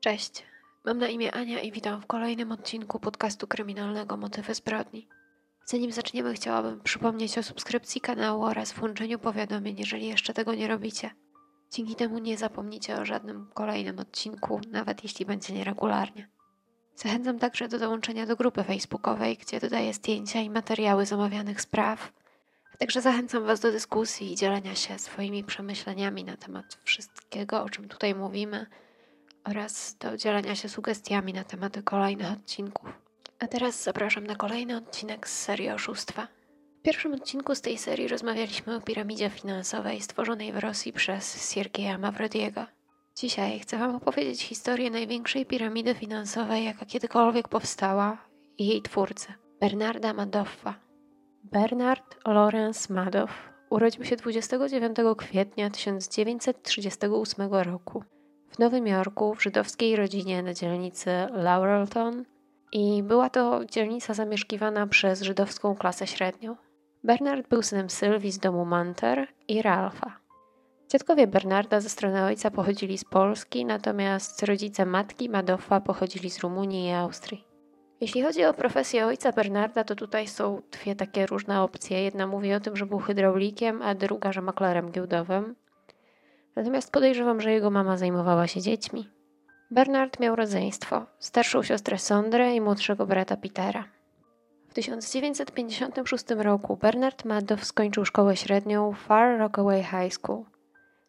Cześć, mam na imię Ania i witam w kolejnym odcinku podcastu kryminalnego Motywy zbrodni. Zanim zaczniemy, chciałabym przypomnieć o subskrypcji kanału oraz włączeniu powiadomień, jeżeli jeszcze tego nie robicie. Dzięki temu nie zapomnicie o żadnym kolejnym odcinku, nawet jeśli będzie nieregularnie. Zachęcam także do dołączenia do grupy facebookowej, gdzie dodaję zdjęcia i materiały z omawianych spraw. A także zachęcam Was do dyskusji i dzielenia się swoimi przemyśleniami na temat wszystkiego, o czym tutaj mówimy, oraz do dzielenia się sugestiami na tematy kolejnych odcinków. A teraz zapraszam na kolejny odcinek z serii Oszustwa. W pierwszym odcinku z tej serii rozmawialiśmy o piramidzie finansowej stworzonej w Rosji przez Siergieja Mawrodiego. Dzisiaj chcę Wam opowiedzieć historię największej piramidy finansowej, jaka kiedykolwiek powstała i jej twórcy, Bernarda Madoffa. Bernard Lawrence Madoff urodził się 29 kwietnia 1938 roku w Nowym Jorku w żydowskiej rodzinie na dzielnicy Laurelton i była to dzielnica zamieszkiwana przez żydowską klasę średnią. Bernard był synem Sylwii z domu Manter i Ralfa. Dziadkowie Bernarda ze strony ojca pochodzili z Polski, natomiast rodzice matki Madoffa pochodzili z Rumunii i Austrii. Jeśli chodzi o profesję ojca Bernarda, to tutaj są dwie takie różne opcje. Jedna mówi o tym, że był hydraulikiem, a druga, że maklerem giełdowym. Natomiast podejrzewam, że jego mama zajmowała się dziećmi. Bernard miał rodzeństwo, starszą siostrę Sondrę i młodszego brata Petera. W 1956 roku Bernard Madoff skończył szkołę średnią Far Rockaway High School.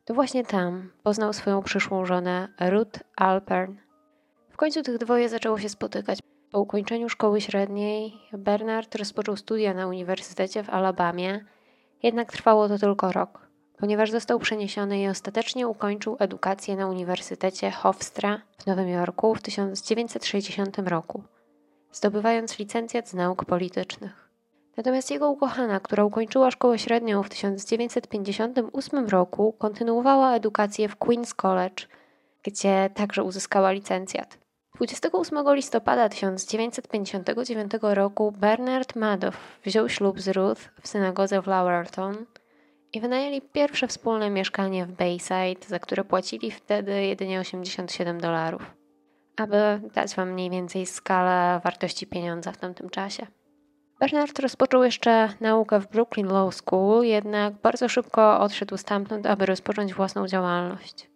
To właśnie tam poznał swoją przyszłą żonę Ruth Alpern. W końcu tych dwoje zaczęło się spotykać. Po ukończeniu szkoły średniej Bernard rozpoczął studia na uniwersytecie w Alabamie, jednak trwało to tylko rok, ponieważ został przeniesiony i ostatecznie ukończył edukację na Uniwersytecie Hofstra w Nowym Jorku w 1960 roku, zdobywając licencjat z nauk politycznych. Natomiast jego ukochana, która ukończyła szkołę średnią w 1958 roku, kontynuowała edukację w Queen's College, gdzie także uzyskała licencjat. 28 listopada 1959 roku Bernard Madoff wziął ślub z Ruth w synagodze w Laurelton i wynajęli pierwsze wspólne mieszkanie w Bayside, za które płacili wtedy jedynie 87 dolarów, aby dać Wam mniej więcej skalę wartości pieniądza w tamtym czasie. Bernard rozpoczął jeszcze naukę w Brooklyn Law School, jednak bardzo szybko odszedł stamtąd, aby rozpocząć własną działalność.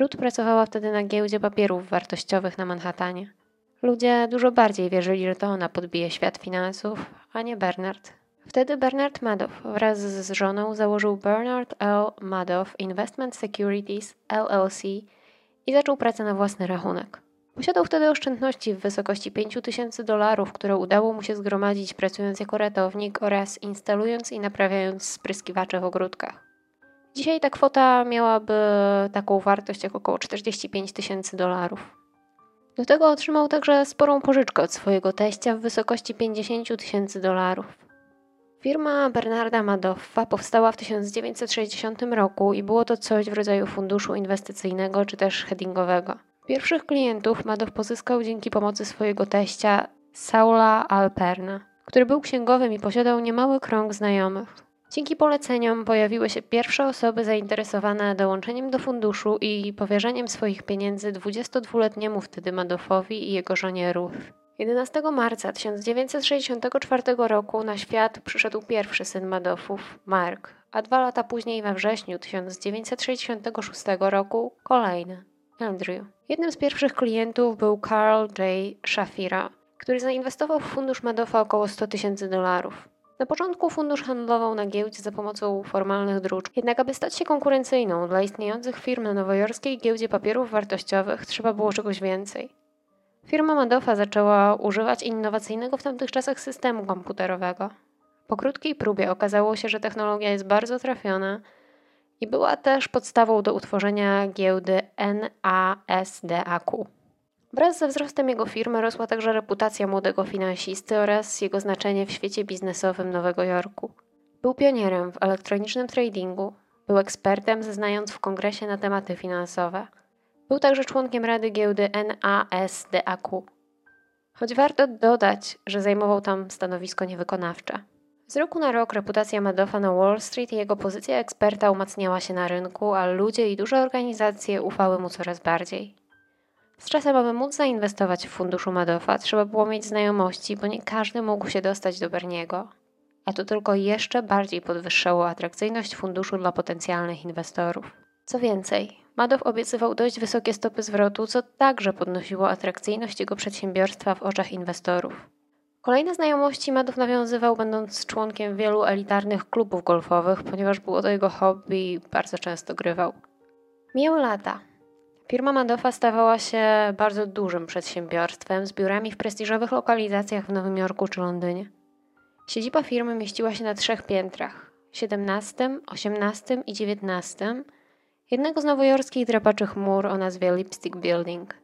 Ruth pracowała wtedy na giełdzie papierów wartościowych na Manhattanie. Ludzie dużo bardziej wierzyli, że to ona podbije świat finansów, a nie Bernard. Wtedy Bernard Madoff wraz z żoną założył Bernard L. Madoff Investment Securities LLC i zaczął pracę na własny rachunek. Posiadał wtedy oszczędności w wysokości 5 tysięcy dolarów, które udało mu się zgromadzić pracując jako ratownik oraz instalując i naprawiając spryskiwacze w ogródkach. Dzisiaj ta kwota miałaby taką wartość jak około 45 tysięcy dolarów. Do tego otrzymał także sporą pożyczkę od swojego teścia w wysokości 50 tysięcy dolarów. Firma Bernarda Madoffa powstała w 1960 roku i było to coś w rodzaju funduszu inwestycyjnego czy też hedgingowego. Pierwszych klientów Madoff pozyskał dzięki pomocy swojego teścia Saula Alperna, który był księgowym i posiadał niemały krąg znajomych. Dzięki poleceniom pojawiły się pierwsze osoby zainteresowane dołączeniem do funduszu i powierzeniem swoich pieniędzy 22-letniemu wtedy Madoffowi i jego żonie Ruth. 11 marca 1964 roku na świat przyszedł pierwszy syn Madoffów, Mark, a dwa lata później we wrześniu 1966 roku kolejny, Andrew. Jednym z pierwszych klientów był Carl J. Shafira, który zainwestował w fundusz Madoffa około 100 tysięcy dolarów. Na początku fundusz handlował na giełdzie za pomocą formalnych dróżek. Jednak aby stać się konkurencyjną dla istniejących firm na nowojorskiej giełdzie papierów wartościowych, trzeba było czegoś więcej. Firma Madoffa zaczęła używać innowacyjnego w tamtych czasach systemu komputerowego. Po krótkiej próbie okazało się, że technologia jest bardzo trafiona i była też podstawą do utworzenia giełdy NASDAQ. Wraz ze wzrostem jego firmy rosła także reputacja młodego finansisty oraz jego znaczenie w świecie biznesowym Nowego Jorku. Był pionierem w elektronicznym tradingu, był ekspertem zeznając w kongresie na tematy finansowe. Był także członkiem rady giełdy NASDAQ. Choć warto dodać, że zajmował tam stanowisko niewykonawcze. Z roku na rok reputacja Madoffa na Wall Street i jego pozycja eksperta umacniała się na rynku, a ludzie i duże organizacje ufały mu coraz bardziej. Z czasem, aby móc zainwestować w funduszu Madoffa, trzeba było mieć znajomości, bo nie każdy mógł się dostać do Berniego. A to tylko jeszcze bardziej podwyższało atrakcyjność funduszu dla potencjalnych inwestorów. Co więcej, Madoff obiecywał dość wysokie stopy zwrotu, co także podnosiło atrakcyjność jego przedsiębiorstwa w oczach inwestorów. Kolejne znajomości Madoff nawiązywał, będąc członkiem wielu elitarnych klubów golfowych, ponieważ było to jego hobby i bardzo często grywał. Mijały lata. Firma Madoffa stawała się bardzo dużym przedsiębiorstwem z biurami w prestiżowych lokalizacjach w Nowym Jorku czy Londynie. Siedziba firmy mieściła się na trzech piętrach 17, 18 i 19 jednego z nowojorskich drapaczy chmur o nazwie Lipstick Building.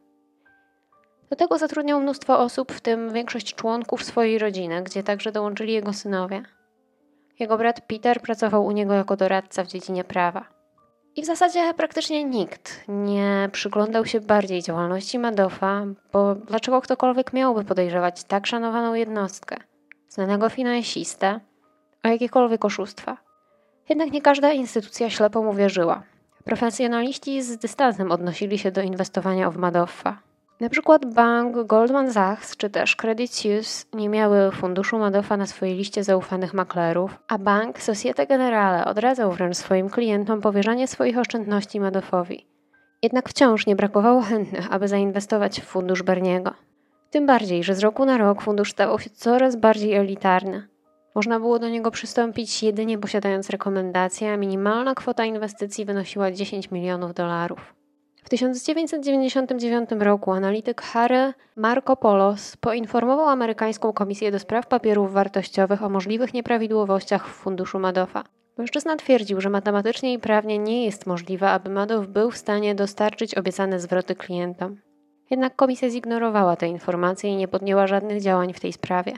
Do tego zatrudniał mnóstwo osób, w tym większość członków swojej rodziny, gdzie także dołączyli jego synowie. Jego brat Peter pracował u niego jako doradca w dziedzinie prawa. I w zasadzie praktycznie nikt nie przyglądał się bardziej działalności Madoffa, bo dlaczego ktokolwiek miałby podejrzewać tak szanowaną jednostkę, znanego finansistę, o jakiekolwiek oszustwa? Jednak nie każda instytucja ślepo mu wierzyła. Profesjonaliści z dystansem odnosili się do inwestowania w Madoffa. Na przykład bank Goldman Sachs czy też Credit Suisse nie miały funduszu Madoffa na swojej liście zaufanych maklerów, a bank Societe Generale odradzał wręcz swoim klientom powierzanie swoich oszczędności Madoffowi. Jednak wciąż nie brakowało chętnych, aby zainwestować w fundusz Berniego. Tym bardziej, że z roku na rok fundusz stawał się coraz bardziej elitarny. Można było do niego przystąpić jedynie posiadając rekomendacje, a minimalna kwota inwestycji wynosiła 10 milionów dolarów. W 1999 roku analityk Harry Markopoulos poinformował amerykańską Komisję do Spraw Papierów Wartościowych o możliwych nieprawidłowościach w funduszu Madoffa. Mężczyzna twierdził, że matematycznie i prawnie nie jest możliwe, aby Madoff był w stanie dostarczyć obiecane zwroty klientom. Jednak komisja zignorowała te informacje i nie podjęła żadnych działań w tej sprawie.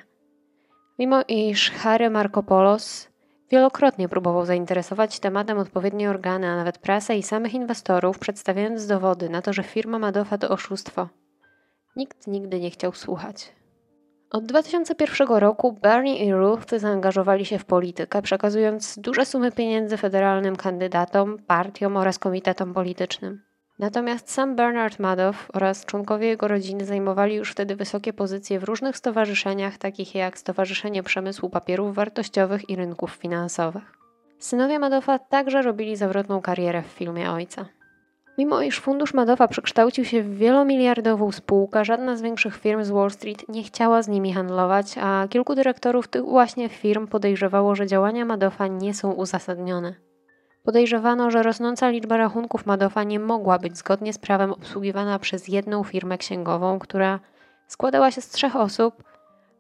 Mimo iż Harry Markopoulos wielokrotnie próbował zainteresować tematem odpowiednie organy, a nawet prasę i samych inwestorów, przedstawiając dowody na to, że firma Madoffa to oszustwo, nikt nigdy nie chciał słuchać. Od 2001 roku Bernie i Ruth zaangażowali się w politykę, przekazując duże sumy pieniędzy federalnym kandydatom, partiom oraz komitetom politycznym. Natomiast sam Bernard Madoff oraz członkowie jego rodziny zajmowali już wtedy wysokie pozycje w różnych stowarzyszeniach, takich jak Stowarzyszenie Przemysłu Papierów Wartościowych i Rynków Finansowych. Synowie Madoffa także robili zawrotną karierę w filmie ojca. Mimo iż fundusz Madoffa przekształcił się w wielomiliardową spółkę, żadna z większych firm z Wall Street nie chciała z nimi handlować, a kilku dyrektorów tych właśnie firm podejrzewało, że działania Madoffa nie są uzasadnione. Podejrzewano, że rosnąca liczba rachunków Madoffa nie mogła być zgodnie z prawem obsługiwana przez jedną firmę księgową, która składała się z trzech osób,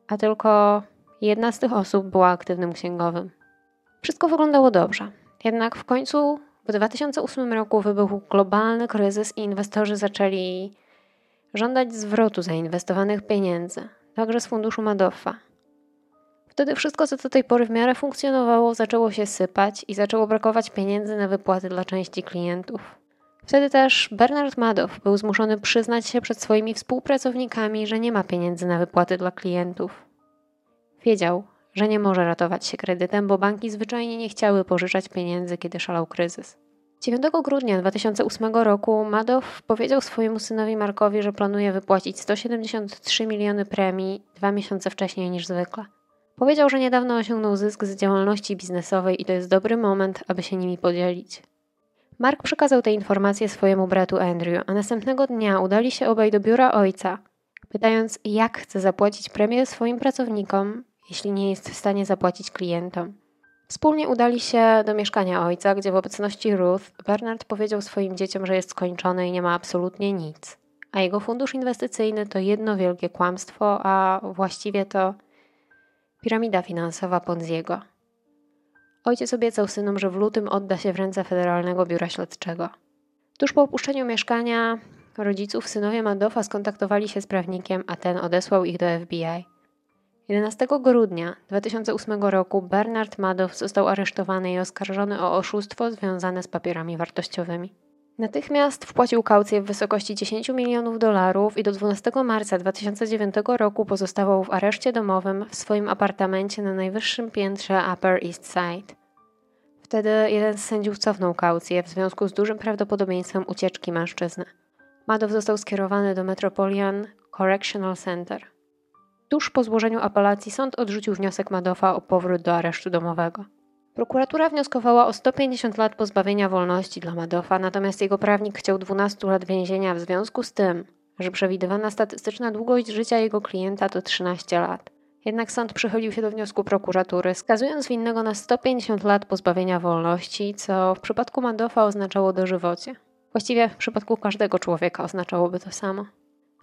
a tylko jedna z tych osób była aktywnym księgowym. Wszystko wyglądało dobrze, jednak w końcu w 2008 roku wybuchł globalny kryzys i inwestorzy zaczęli żądać zwrotu zainwestowanych pieniędzy, także z funduszu Madoffa. Wtedy wszystko, co do tej pory w miarę funkcjonowało, zaczęło się sypać i zaczęło brakować pieniędzy na wypłaty dla części klientów. Wtedy też Bernard Madoff był zmuszony przyznać się przed swoimi współpracownikami, że nie ma pieniędzy na wypłaty dla klientów. Wiedział, że nie może ratować się kredytem, bo banki zwyczajnie nie chciały pożyczać pieniędzy, kiedy szalał kryzys. 9 grudnia 2008 roku Madoff powiedział swojemu synowi Markowi, że planuje wypłacić 173 miliony premii dwa miesiące wcześniej niż zwykle. Powiedział, że niedawno osiągnął zysk z działalności biznesowej i to jest dobry moment, aby się nimi podzielić. Mark przekazał te informacje swojemu bratu Andrew, a następnego dnia udali się obaj do biura ojca, pytając, jak chce zapłacić premię swoim pracownikom, jeśli nie jest w stanie zapłacić klientom. Wspólnie udali się do mieszkania ojca, gdzie w obecności Ruth Bernard powiedział swoim dzieciom, że jest skończony i nie ma absolutnie nic, a jego fundusz inwestycyjny to jedno wielkie kłamstwo, a właściwie to Piramida finansowa Ponziego. Ojciec obiecał synom, że w lutym odda się w ręce Federalnego Biura Śledczego. Tuż po opuszczeniu mieszkania rodziców synowie Madoffa skontaktowali się z prawnikiem, a ten odesłał ich do FBI. 11 grudnia 2008 roku Bernard Madoff został aresztowany i oskarżony o oszustwo związane z papierami wartościowymi. Natychmiast wpłacił kaucję w wysokości 10 milionów dolarów i do 12 marca 2009 roku pozostawał w areszcie domowym w swoim apartamencie na najwyższym piętrze Upper East Side. Wtedy jeden z sędziów cofnął kaucję w związku z dużym prawdopodobieństwem ucieczki mężczyzny. Madoff został skierowany do Metropolitan Correctional Center. Tuż po złożeniu apelacji sąd odrzucił wniosek Madoffa o powrót do aresztu domowego. Prokuratura wnioskowała o 150 lat pozbawienia wolności dla Madoffa, natomiast jego prawnik chciał 12 lat więzienia w związku z tym, że przewidywana statystyczna długość życia jego klienta to 13 lat. Jednak sąd przychylił się do wniosku prokuratury, skazując winnego na 150 lat pozbawienia wolności, co w przypadku Madoffa oznaczało dożywocie. Właściwie w przypadku każdego człowieka oznaczałoby to samo.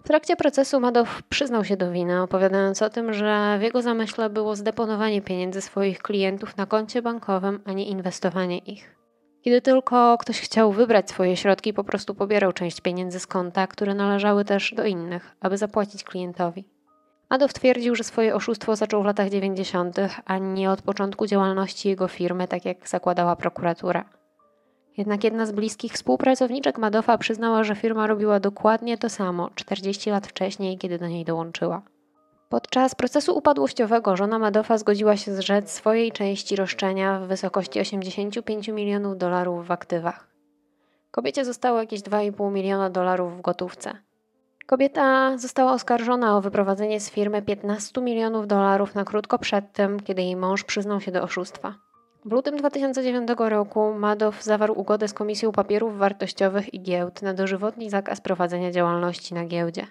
W trakcie procesu Madoff przyznał się do winy, opowiadając o tym, że w jego zamyśle było zdeponowanie pieniędzy swoich klientów na koncie bankowym, a nie inwestowanie ich. Kiedy tylko ktoś chciał wybrać swoje środki, po prostu pobierał część pieniędzy z konta, które należały też do innych, aby zapłacić klientowi. Madoff twierdził, że swoje oszustwo zaczął w latach 90., a nie od początku działalności jego firmy, tak jak zakładała prokuratura. Jednak jedna z bliskich współpracowniczek Madoffa przyznała, że firma robiła dokładnie to samo 40 lat wcześniej, kiedy do niej dołączyła. Podczas procesu upadłościowego żona Madoffa zgodziła się zrzec swojej części roszczenia w wysokości 85 milionów dolarów w aktywach. Kobiecie zostało jakieś 2,5 miliona dolarów w gotówce. Kobieta została oskarżona o wyprowadzenie z firmy 15 milionów dolarów na krótko przed tym, kiedy jej mąż przyznał się do oszustwa. W lutym 2009 roku Madoff zawarł ugodę z Komisją Papierów Wartościowych i Giełd na dożywotni zakaz prowadzenia działalności na giełdzie.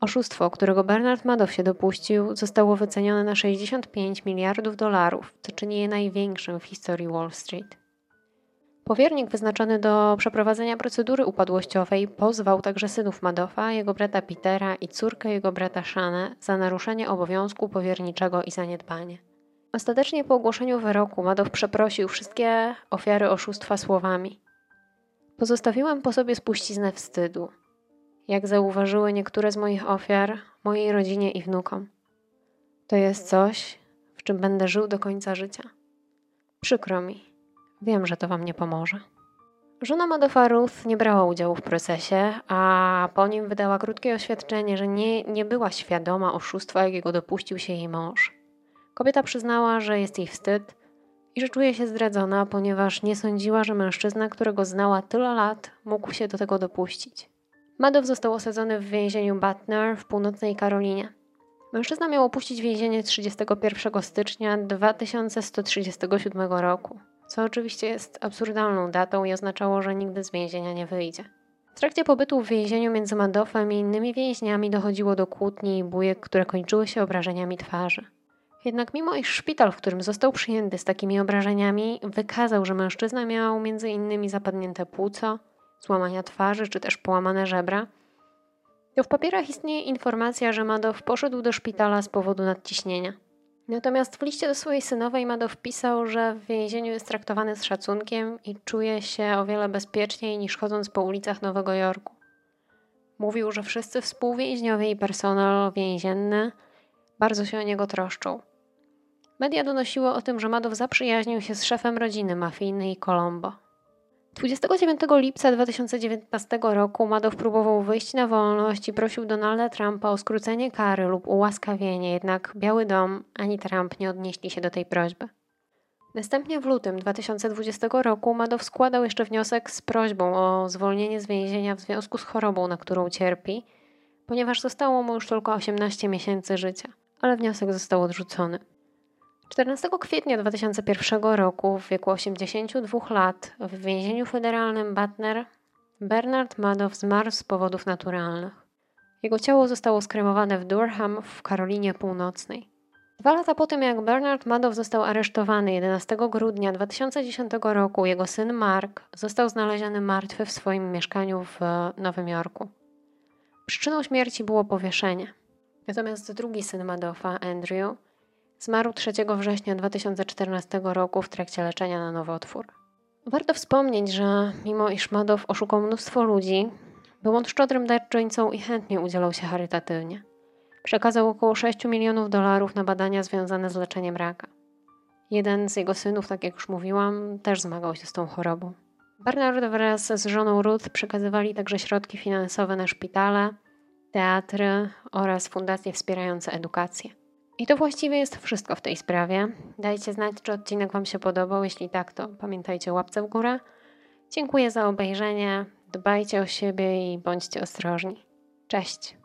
Oszustwo, którego Bernard Madoff się dopuścił, zostało wycenione na 65 miliardów dolarów, co czyni je największym w historii Wall Street. Powiernik wyznaczony do przeprowadzenia procedury upadłościowej pozwał także synów Madoffa, jego brata Petera i córkę jego brata Shane za naruszenie obowiązku powierniczego i zaniedbanie. Ostatecznie po ogłoszeniu wyroku Madoff przeprosił wszystkie ofiary oszustwa słowami. Pozostawiłem po sobie spuściznę wstydu, jak zauważyły niektóre z moich ofiar, mojej rodzinie i wnukom. To jest coś, w czym będę żył do końca życia. Przykro mi. Wiem, że to wam nie pomoże. Żona Madoffa Ruth nie brała udziału w procesie, a po nim wydała krótkie oświadczenie, że nie, nie była świadoma oszustwa, jakiego dopuścił się jej mąż. Kobieta przyznała, że jest jej wstyd i że czuje się zdradzona, ponieważ nie sądziła, że mężczyzna, którego znała tyle lat, mógł się do tego dopuścić. Madoff został osadzony w więzieniu Butner w północnej Karolinie. Mężczyzna miał opuścić więzienie 31 stycznia 2137 roku, co oczywiście jest absurdalną datą i oznaczało, że nigdy z więzienia nie wyjdzie. W trakcie pobytu w więzieniu między Madoffem i innymi więźniami dochodziło do kłótni i bujek, które kończyły się obrażeniami twarzy. Jednak mimo iż szpital, w którym został przyjęty z takimi obrażeniami, wykazał, że mężczyzna miał innymi zapadnięte płuco, złamania twarzy czy też połamane żebra, to w papierach istnieje informacja, że Madoff poszedł do szpitala z powodu nadciśnienia. Natomiast w liście do swojej synowej Madoff pisał, że w więzieniu jest traktowany z szacunkiem i czuje się o wiele bezpieczniej niż chodząc po ulicach Nowego Jorku. Mówił, że wszyscy współwięźniowie i personel więzienny bardzo się o niego troszczą. Media donosiły o tym, że Madoff zaprzyjaźnił się z szefem rodziny mafijnej Colombo. 29 lipca 2019 roku Madoff próbował wyjść na wolność i prosił Donalda Trumpa o skrócenie kary lub ułaskawienie, jednak Biały Dom ani Trump nie odnieśli się do tej prośby. Następnie w lutym 2020 roku Madoff składał jeszcze wniosek z prośbą o zwolnienie z więzienia w związku z chorobą, na którą cierpi, ponieważ zostało mu już tylko 18 miesięcy życia, ale wniosek został odrzucony. 14 kwietnia 2001 roku, w wieku 82 lat, w więzieniu federalnym Butner, Bernard Madoff zmarł z powodów naturalnych. Jego ciało zostało skremowane w Durham w Karolinie Północnej. Dwa lata po tym, jak Bernard Madoff został aresztowany 11 grudnia 2010 roku, jego syn Mark został znaleziony martwy w swoim mieszkaniu w Nowym Jorku. Przyczyną śmierci było powieszenie. Natomiast drugi syn Madoffa, Andrew, Zmarł 3 września 2014 roku w trakcie leczenia na nowotwór. Warto wspomnieć, że mimo iż Madoff oszukał mnóstwo ludzi, był on szczodrym darczyńcą i chętnie udzielał się charytatywnie. Przekazał około 6 milionów dolarów na badania związane z leczeniem raka. Jeden z jego synów, tak jak już mówiłam, też zmagał się z tą chorobą. Bernard wraz z żoną Ruth przekazywali także środki finansowe na szpitale, teatry oraz fundacje wspierające edukację. I to właściwie jest wszystko w tej sprawie. Dajcie znać, czy odcinek Wam się podobał. Jeśli tak, to pamiętajcie o łapce w górę. Dziękuję za obejrzenie. Dbajcie o siebie i bądźcie ostrożni. Cześć.